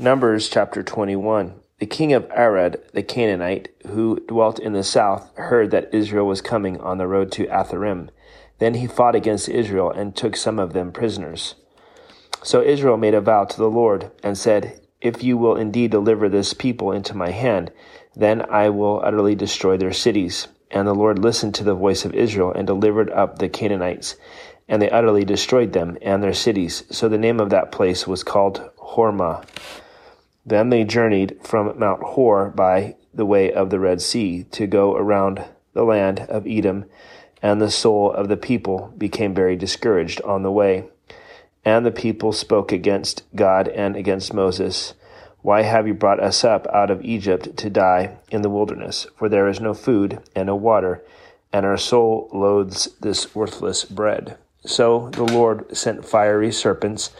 Numbers chapter 21. The king of Arad, the Canaanite, who dwelt in the south, heard that Israel was coming on the road to Atharim. Then he fought against Israel and took some of them prisoners. So Israel made a vow to the Lord and said, If you will indeed deliver this people into my hand, then I will utterly destroy their cities. And the Lord listened to the voice of Israel and delivered up the Canaanites, and they utterly destroyed them and their cities. So the name of that place was called Hormah. Then they journeyed from Mount Hor by the way of the Red Sea to go around the land of Edom, and the soul of the people became very discouraged on the way. And the people spoke against God and against Moses. Why have you brought us up out of Egypt to die in the wilderness? For there is no food and no water, and our soul loathes this worthless bread. So the Lord sent fiery serpents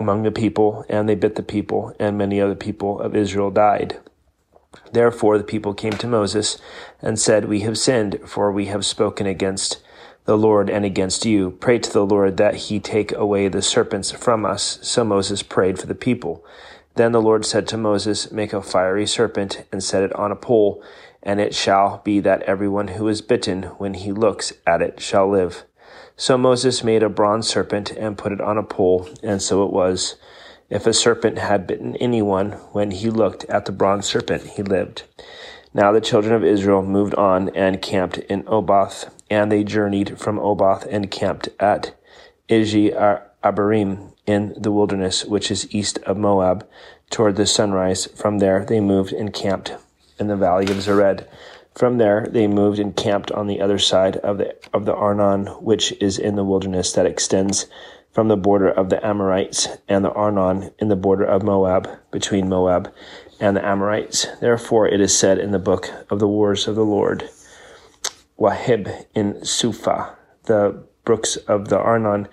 among the people, and they bit the people, and many other people of Israel died. Therefore the people came to Moses and said, We have sinned, for we have spoken against the Lord and against you. Pray to the Lord that he take away the serpents from us. So Moses prayed for the people. Then the Lord said to Moses, Make a fiery serpent and set it on a pole, and it shall be that everyone who is bitten, when he looks at it, shall live. So Moses made a bronze serpent and put it on a pole, and so it was. If a serpent had bitten anyone, when he looked at the bronze serpent, he lived. Now the children of Israel moved on and camped in Oboth, and they journeyed from Oboth and camped at Ije Abarim in the wilderness, which is east of Moab, toward the sunrise. From there they moved and camped in the valley of Zered. From there they moved and camped on the other side of the of the Arnon, which is in the wilderness that extends from the border of the Amorites and the Arnon in the border of Moab, between Moab and the Amorites. Therefore it is said in the book of the wars of the Lord, Waheb in Suphah, the brooks of the Arnon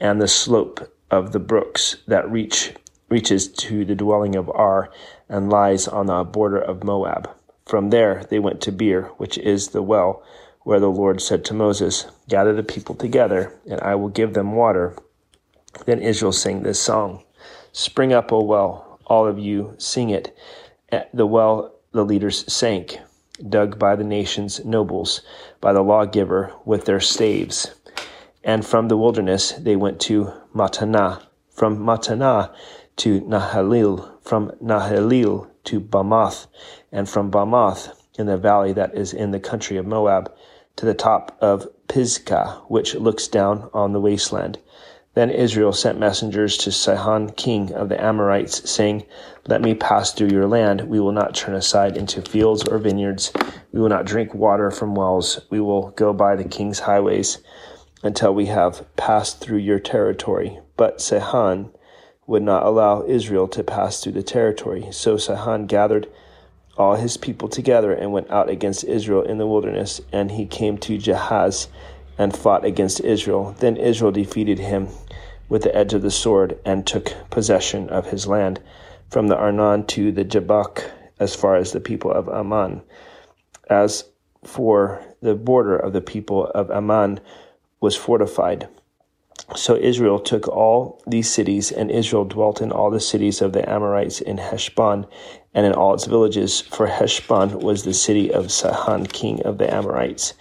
and the slope of the brooks that reach reaches to the dwelling of Ar and lies on the border of Moab. From there they went to Beer, which is the well, where the Lord said to Moses, Gather the people together, and I will give them water. Then Israel sang this song Spring up, O well, all of you, sing it. At the well the leaders sank, dug by the nation's nobles, by the lawgiver with their staves. And from the wilderness they went to Mattanah, from Mattanah to Nahaliel, from Nahaliel to Bamoth, and from Bamoth in the valley that is in the country of Moab to the top of Pisgah, which looks down on the wasteland. Then Israel sent messengers to Sihon, king of the Amorites, saying, Let me pass through your land. We will not turn aside into fields or vineyards. We will not drink water from wells. We will go by the king's highways until we have passed through your territory. But Sihon would not allow Israel to pass through the territory. So Sihon gathered all his people together and went out against Israel in the wilderness, and he came to Jahaz and fought against Israel. Then Israel defeated him with the edge of the sword and took possession of his land from the Arnon to the Jabbok as far as the people of Ammon. As for the border of the people of Ammon was fortified. So Israel took all these cities, and Israel dwelt in all the cities of the Amorites in Heshbon and in all its villages, for Heshbon was the city of Sihon, king of the Amorites,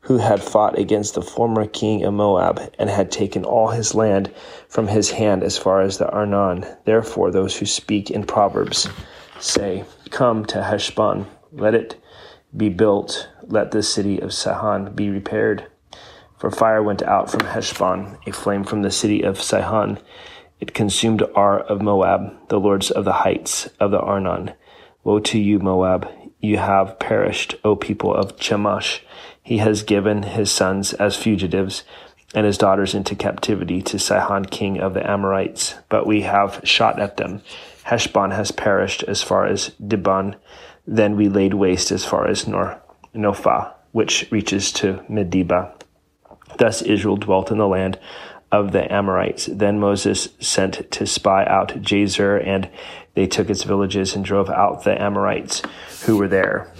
who had fought against the former king of Moab, and had taken all his land from his hand as far as the Arnon. Therefore, those who speak in Proverbs say, Come to Heshbon, let it be built, let the city of Sihon be repaired. For fire went out from Heshbon, a flame from the city of Sihon. It consumed Ar of Moab, the lords of the heights of the Arnon. Woe to you, Moab! You have perished, O people of Chemosh. He has given his sons as fugitives and his daughters into captivity to Sihon, king of the Amorites. But we have shot at them. Heshbon has perished as far as Dibon. Then we laid waste as far as Nor- Nophah, which reaches to Medeba. Thus Israel dwelt in the land of the Amorites. Then Moses sent to spy out Jazer, and they took its villages and drove out the Amorites who were there.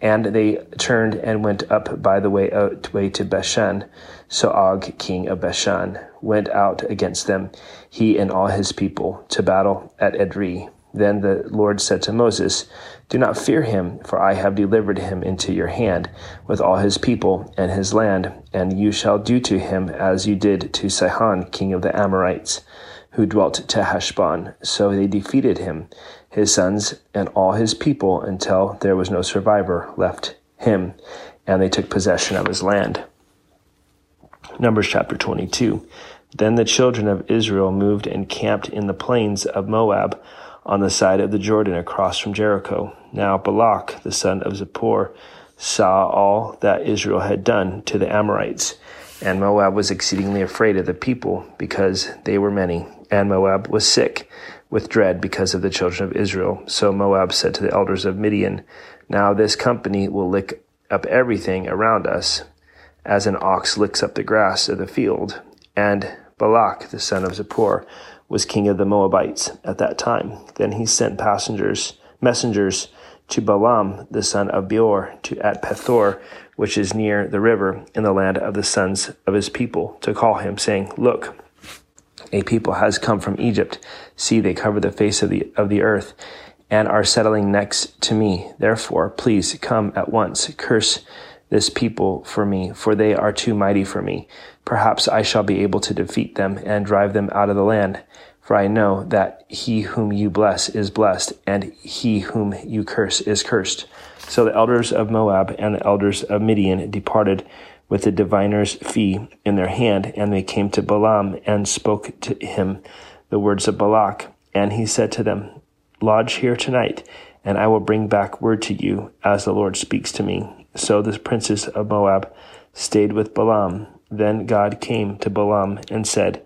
And they turned and went up by the way, uh, way to Bashan. So Og, king of Bashan, went out against them, he and all his people, to battle at Edrei. Then the Lord said to Moses, Do not fear him, for I have delivered him into your hand, with all his people and his land, and you shall do to him as you did to Sihon, king of the Amorites, who dwelt at Heshbon. So they defeated him, his sons, and all his people, until there was no survivor left him, and they took possession of his land. Numbers chapter 22. Then the children of Israel moved and camped in the plains of Moab on the side of the Jordan across from Jericho. Now Balak, the son of Zippor, saw all that Israel had done to the Amorites. And Moab was exceedingly afraid of the people because they were many. And Moab was sick with dread because of the children of Israel. So Moab said to the elders of Midian, Now this company will lick up everything around us, as an ox licks up the grass of the field. And Balak, the son of Zippor, was king of the Moabites at that time. Then he sent passengers, messengers to Balaam, the son of Beor, to at Pethor, which is near the river in the land of the sons of his people, to call him, saying, Look, a people has come from Egypt. See, they cover the face of the, of the earth and are settling next to me. Therefore, please come at once. Curse this people for me, for they are too mighty for me. Perhaps I shall be able to defeat them and drive them out of the land. For I know that he whom you bless is blessed, and he whom you curse is cursed. So the elders of Moab and the elders of Midian departed with the diviner's fee in their hand, and they came to Balaam and spoke to him the words of Balak. And he said to them, Lodge here tonight, and I will bring back word to you as the Lord speaks to me. So the princes of Moab stayed with Balaam. Then God came to Balaam and said,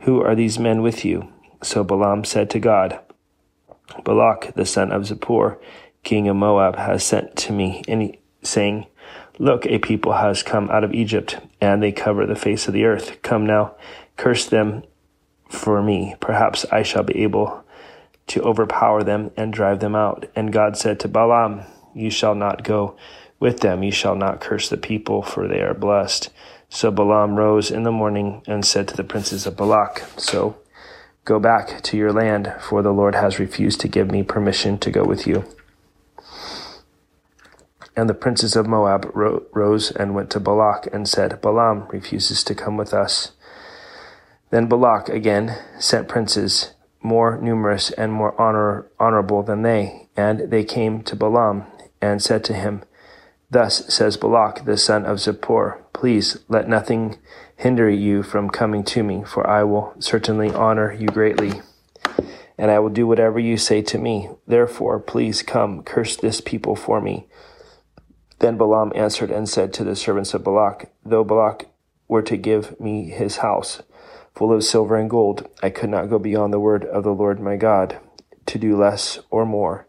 Who are these men with you? So Balaam said to God, Balak, the son of Zippor, king of Moab, has sent to me, and saying, Look, a people has come out of Egypt, and they cover the face of the earth. Come now, curse them for me. Perhaps I shall be able to overpower them and drive them out. And God said to Balaam, You shall not go with them. You shall not curse the people, for they are blessed. So Balaam rose in the morning and said to the princes of Balak, So Go back to your land, for the Lord has refused to give me permission to go with you. And the princes of Moab ro- rose and went to Balak and said, Balaam refuses to come with us. Then Balak again sent princes, more numerous and more honor- honorable than they, and they came to Balaam and said to him, Thus says Balak the son of Zippor, Please let nothing hinder you from coming to me, for I will certainly honor you greatly, and I will do whatever you say to me. Therefore, please come, curse this people for me. Then Balaam answered and said to the servants of Balak, Though Balak were to give me his house, full of silver and gold, I could not go beyond the word of the Lord my God, to do less or more.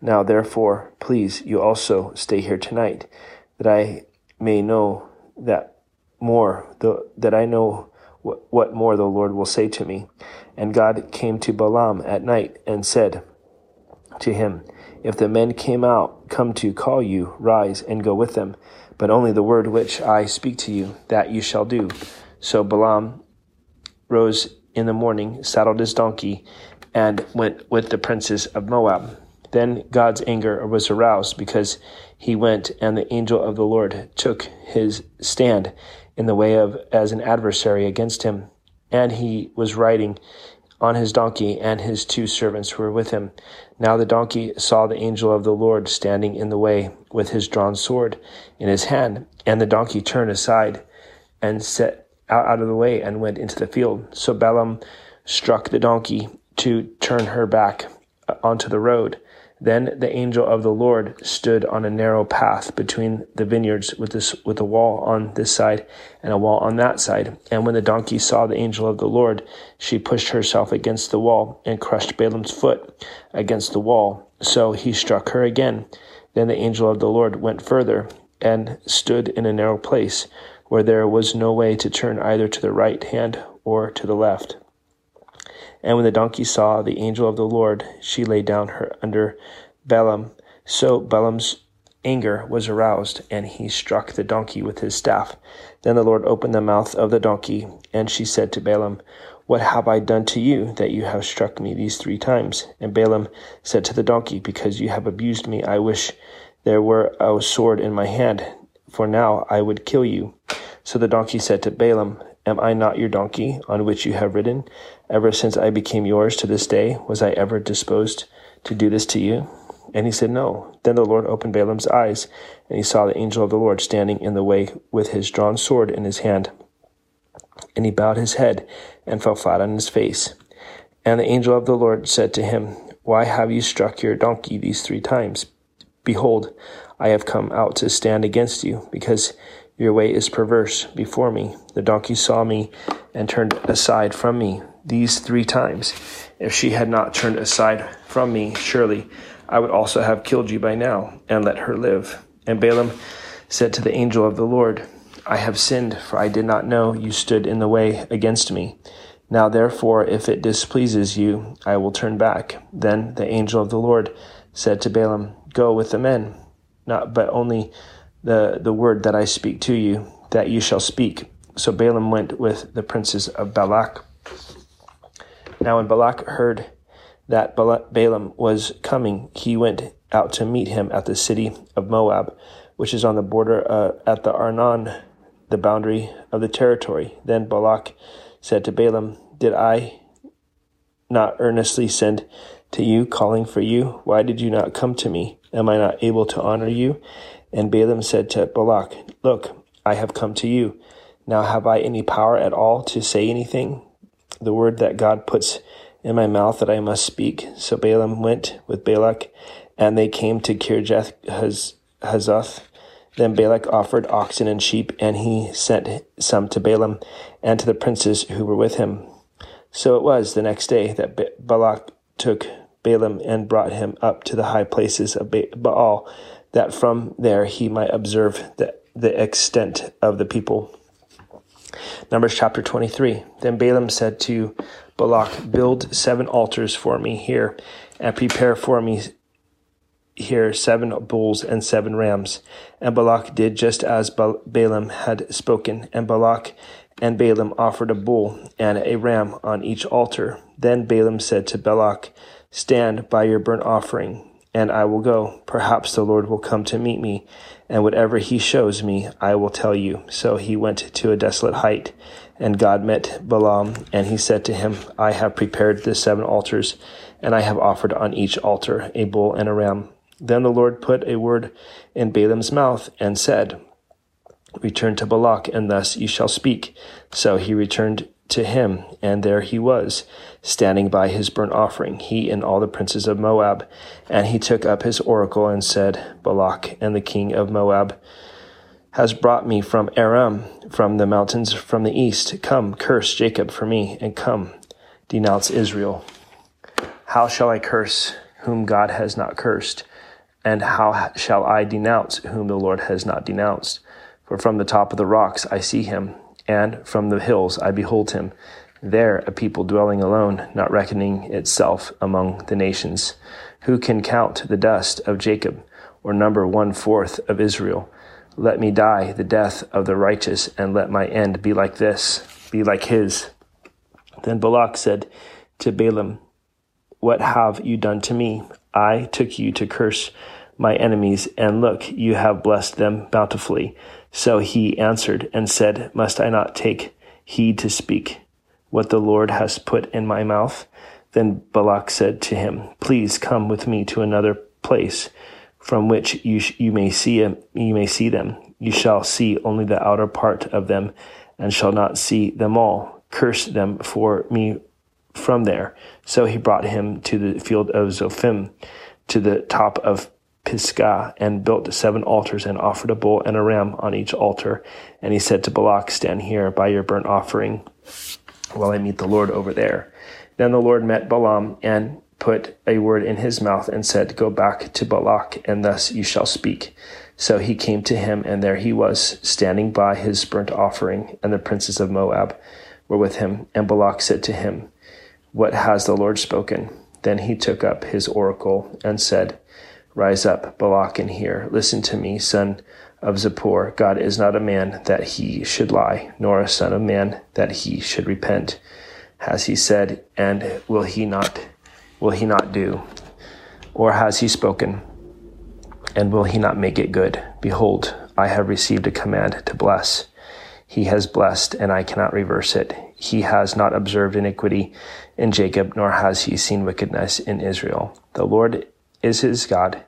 Now therefore, please, you also stay here tonight, that I may know that more, the, that I know what, what more the Lord will say to me. And God came to Balaam at night and said to him, If the men came out, come to call you, rise and go with them, but only the word which I speak to you, that you shall do. So Balaam rose in the morning, saddled his donkey, and went with the princes of Moab. Then God's anger was aroused because he went and the angel of the Lord took his stand in the way of as an adversary against him. And he was riding on his donkey, and his two servants were with him. Now the donkey saw the angel of the Lord standing in the way with his drawn sword in his hand, and the donkey turned aside and set out, of the way and went into the field. So Balaam struck the donkey to turn her back onto the road. Then the angel of the Lord stood on a narrow path between the vineyards with this with a wall on this side and a wall on that side. And when the donkey saw the angel of the Lord, she pushed herself against the wall and crushed Balaam's foot against the wall. So he struck her again. Then the angel of the Lord went further and stood in a narrow place where there was no way to turn either to the right hand or to the left. And when the donkey saw the angel of the Lord, she lay down her under Balaam. So Balaam's anger was aroused, and he struck the donkey with his staff. Then the Lord opened the mouth of the donkey, and she said to Balaam, What have I done to you that you have struck me these three times? And Balaam said to the donkey, Because you have abused me, I wish there were a sword in my hand, for now I would kill you. So the donkey said to Balaam, Am I not your donkey on which you have ridden? Ever since I became yours to this day, was I ever disposed to do this to you? And he said, No. Then the Lord opened Balaam's eyes, and he saw the angel of the Lord standing in the way with his drawn sword in his hand. And he bowed his head and fell flat on his face. And the angel of the Lord said to him, Why have you struck your donkey these three times? Behold, I have come out to stand against you, because your way is perverse before me. The donkey saw me and turned aside from me these three times. If she had not turned aside from me, surely I would also have killed you by now and let her live. And Balaam said to the angel of the Lord, I have sinned, for I did not know you stood in the way against me. Now therefore, if it displeases you, I will turn back. Then the angel of the Lord said to Balaam, Go with the men, not but only the, the word that I speak to you, that you shall speak. So Balaam went with the princes of Balak. Now when Balak heard that Balaam was coming, he went out to meet him at the city of Moab, which is on the border uh, at the Arnon the boundary of the territory. Then Balak said to Balaam, Did I not earnestly send to you, calling for you? Why did you not come to me? Am I not able to honor you? And Balaam said to Balak, Look, I have come to you. Now have I any power at all to say anything? The word that God puts in my mouth that I must speak. So Balaam went with Balak, and they came to Kirjath Huzoth. Then Balak offered oxen and sheep, and he sent some to Balaam and to the princes who were with him. So it was the next day that Balak took Balaam and brought him up to the high places of Baal, that from there he might observe the, the extent of the people. Numbers chapter 23. Then Balaam said to Balak, Build seven altars for me here, and prepare for me here seven bulls and seven rams. And Balak did just as Balaam had spoken. And Balak and Balaam offered a bull and a ram on each altar. Then Balaam said to Balak, Stand by your burnt offering, and I will go. Perhaps the Lord will come to meet me, and whatever he shows me, I will tell you. So he went to a desolate height, and God met Balaam, and he said to him, I have prepared the seven altars, and I have offered on each altar a bull and a ram. Then the Lord put a word in Balaam's mouth and said, Return to Balak, and thus you shall speak. So he returned to him, and there he was, standing by his burnt offering, he and all the princes of Moab. And he took up his oracle and said, Balak and the king of Moab has brought me from Aram, from the mountains from the east. Come, curse Jacob for me, and come, denounce Israel. How shall I curse whom God has not cursed? And how shall I denounce whom the Lord has not denounced? For from the top of the rocks I see him, and from the hills I behold him. There a people dwelling alone, not reckoning itself among the nations. Who can count the dust of Jacob, or number one fourth of Israel? Let me die the death of the righteous, and let my end be like this, be like his. Then Balak said to Balaam, What have you done to me? I took you to curse my enemies, and look, you have blessed them bountifully. So he answered and said, Must I not take heed to speak what the Lord has put in my mouth? Then Balak said to him, Please come with me to another place from which you, sh- you may see um, you may see them. You shall see only the outer part of them, and shall not see them all. Curse them for me from there. So he brought him to the field of Zophim, to the top of Pisgah, and built seven altars, and offered a bull and a ram on each altar. And he said to Balak, Stand here by your burnt offering, while I meet the Lord over there. Then the Lord met Balaam and put a word in his mouth and said, Go back to Balak, and thus you shall speak. So he came to him, and there he was, standing by his burnt offering, and the princes of Moab were with him. And Balak said to him, what has the Lord spoken? Then he took up his oracle and said, Rise up, Balak, and hear. Listen to me, son of Zippor. God is not a man that he should lie, nor a son of man that he should repent. has he said, and will he not will he not do? Or has he spoken, and will he not make it good? Behold, I have received a command to bless. He has blessed, and I cannot reverse it. He has not observed iniquity in Jacob, nor has he seen wickedness in Israel. The Lord is his God.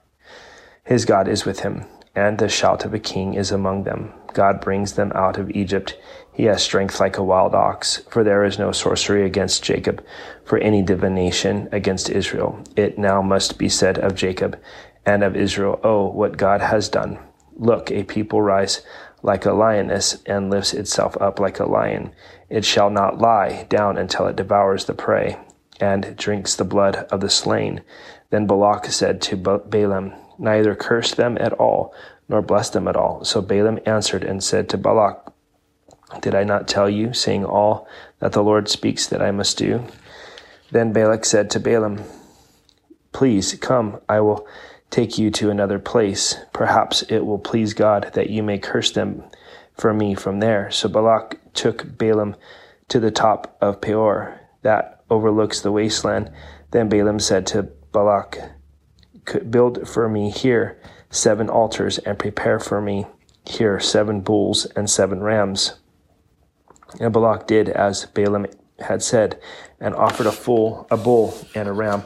His God is with him, and the shout of a king is among them. God brings them out of Egypt. He has strength like a wild ox, for there is no sorcery against Jacob, for any divination against Israel. It now must be said of Jacob and of Israel, Oh, what God has done. Look, a people rise like a lioness and lifts itself up like a lion. It shall not lie down until it devours the prey and drinks the blood of the slain. Then Balak said to Balaam, Neither curse them at all, nor bless them at all. So Balaam answered and said to Balak, Did I not tell you, saying all that the Lord speaks that I must do? Then Balak said to Balaam, Please come, I will take you to another place. Perhaps it will please God that you may curse them for me from there. So Balak took Balaam to the top of Peor, that overlooks the wasteland. Then Balaam said to Balak, Build for me here seven altars and prepare for me here seven bulls and seven rams. And Balak did as Balaam had said, and offered a full a bull and a ram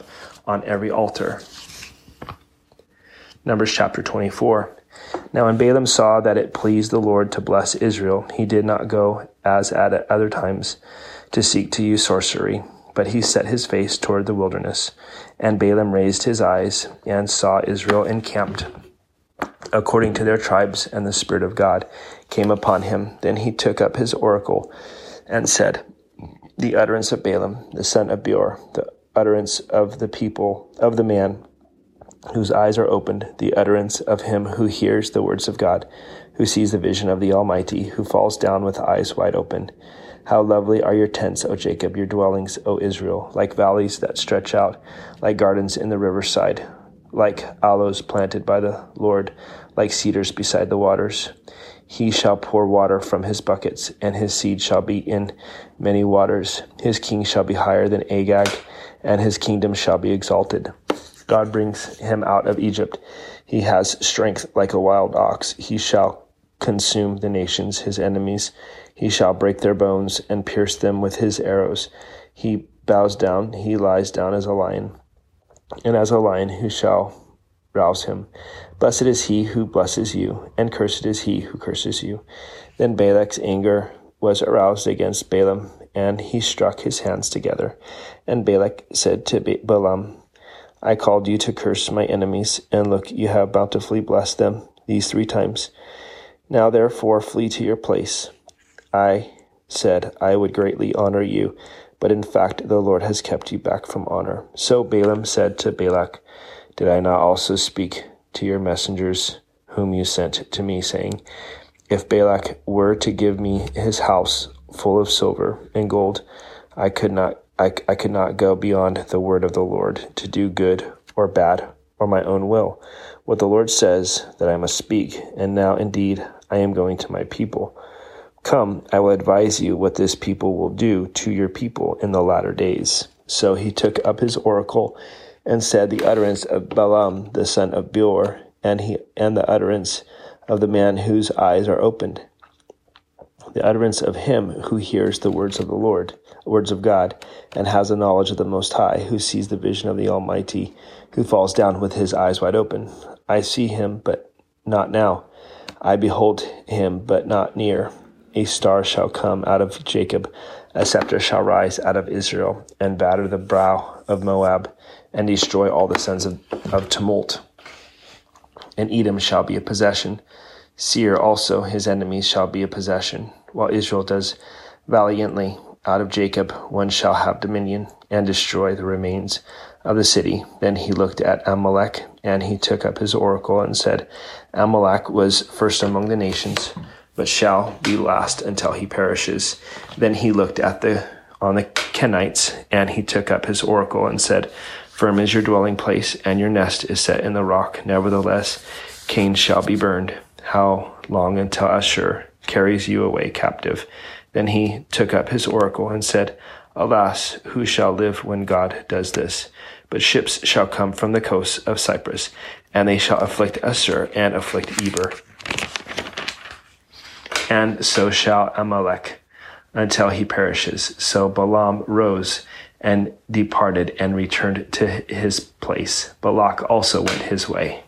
on every altar. Numbers chapter 24. Now, when Balaam saw that it pleased the Lord to bless Israel, he did not go as at other times to seek to use sorcery, but he set his face toward the wilderness. And Balaam raised his eyes and saw Israel encamped according to their tribes, and the Spirit of God came upon him. Then he took up his oracle and said, The utterance of Balaam, the son of Beor, the utterance of the people, of the man whose eyes are opened, the utterance of him who hears the words of God, who sees the vision of the Almighty, who falls down with eyes wide open. How lovely are your tents, O Jacob, your dwellings, O Israel, like valleys that stretch out, like gardens in the riverside, like aloes planted by the Lord, like cedars beside the waters. He shall pour water from his buckets, and his seed shall be in many waters. His king shall be higher than Agag, and his kingdom shall be exalted. God brings him out of Egypt. He has strength like a wild ox. He shall consume the nations, his enemies. He shall break their bones and pierce them with his arrows. He bows down, he lies down as a lion, and as a lion who shall rouse him. Blessed is he who blesses you, and cursed is he who curses you. Then Balak's anger was aroused against Balaam, and he struck his hands together. And Balak said to Balaam, I called you to curse my enemies, and look, you have bountifully blessed them these three times. Now therefore flee to your place. I said, I would greatly honor you, but in fact the Lord has kept you back from honor. So Balaam said to Balak, Did I not also speak to your messengers whom you sent to me, saying, If Balak were to give me his house full of silver and gold, I could not I, I could not go beyond the word of the Lord to do good or bad or my own will. What the Lord says that I must speak, and now indeed I am going to my people. Come, I will advise you what this people will do to your people in the latter days. So he took up his oracle and said the utterance of Balaam the son of Beor, and he and the utterance of the man whose eyes are opened, the utterance of him who hears the words of the Lord words of God, and has a knowledge of the Most High, who sees the vision of the Almighty, who falls down with his eyes wide open. I see him, but not now. I behold him, but not near. A star shall come out of Jacob, a scepter shall rise out of Israel, and batter the brow of Moab, and destroy all the sons of, of tumult. And Edom shall be a possession. Seir also, his enemies, shall be a possession, while Israel does valiantly out of Jacob one shall have dominion, and destroy the remains of the city. Then he looked at Amalek, and he took up his oracle and said, Amalek was first among the nations, but shall be last until he perishes. Then he looked at the on the Kenites, and he took up his oracle and said, Firm is your dwelling place, and your nest is set in the rock. Nevertheless, Kain shall be burned. How long until Asshur carries you away captive? Then he took up his oracle and said, Alas, who shall live when God does this? But ships shall come from the coasts of Cyprus, and they shall afflict Asshur and afflict Eber. And so shall Amalek until he perishes. So Balaam rose and departed and returned to his place. Balak also went his way.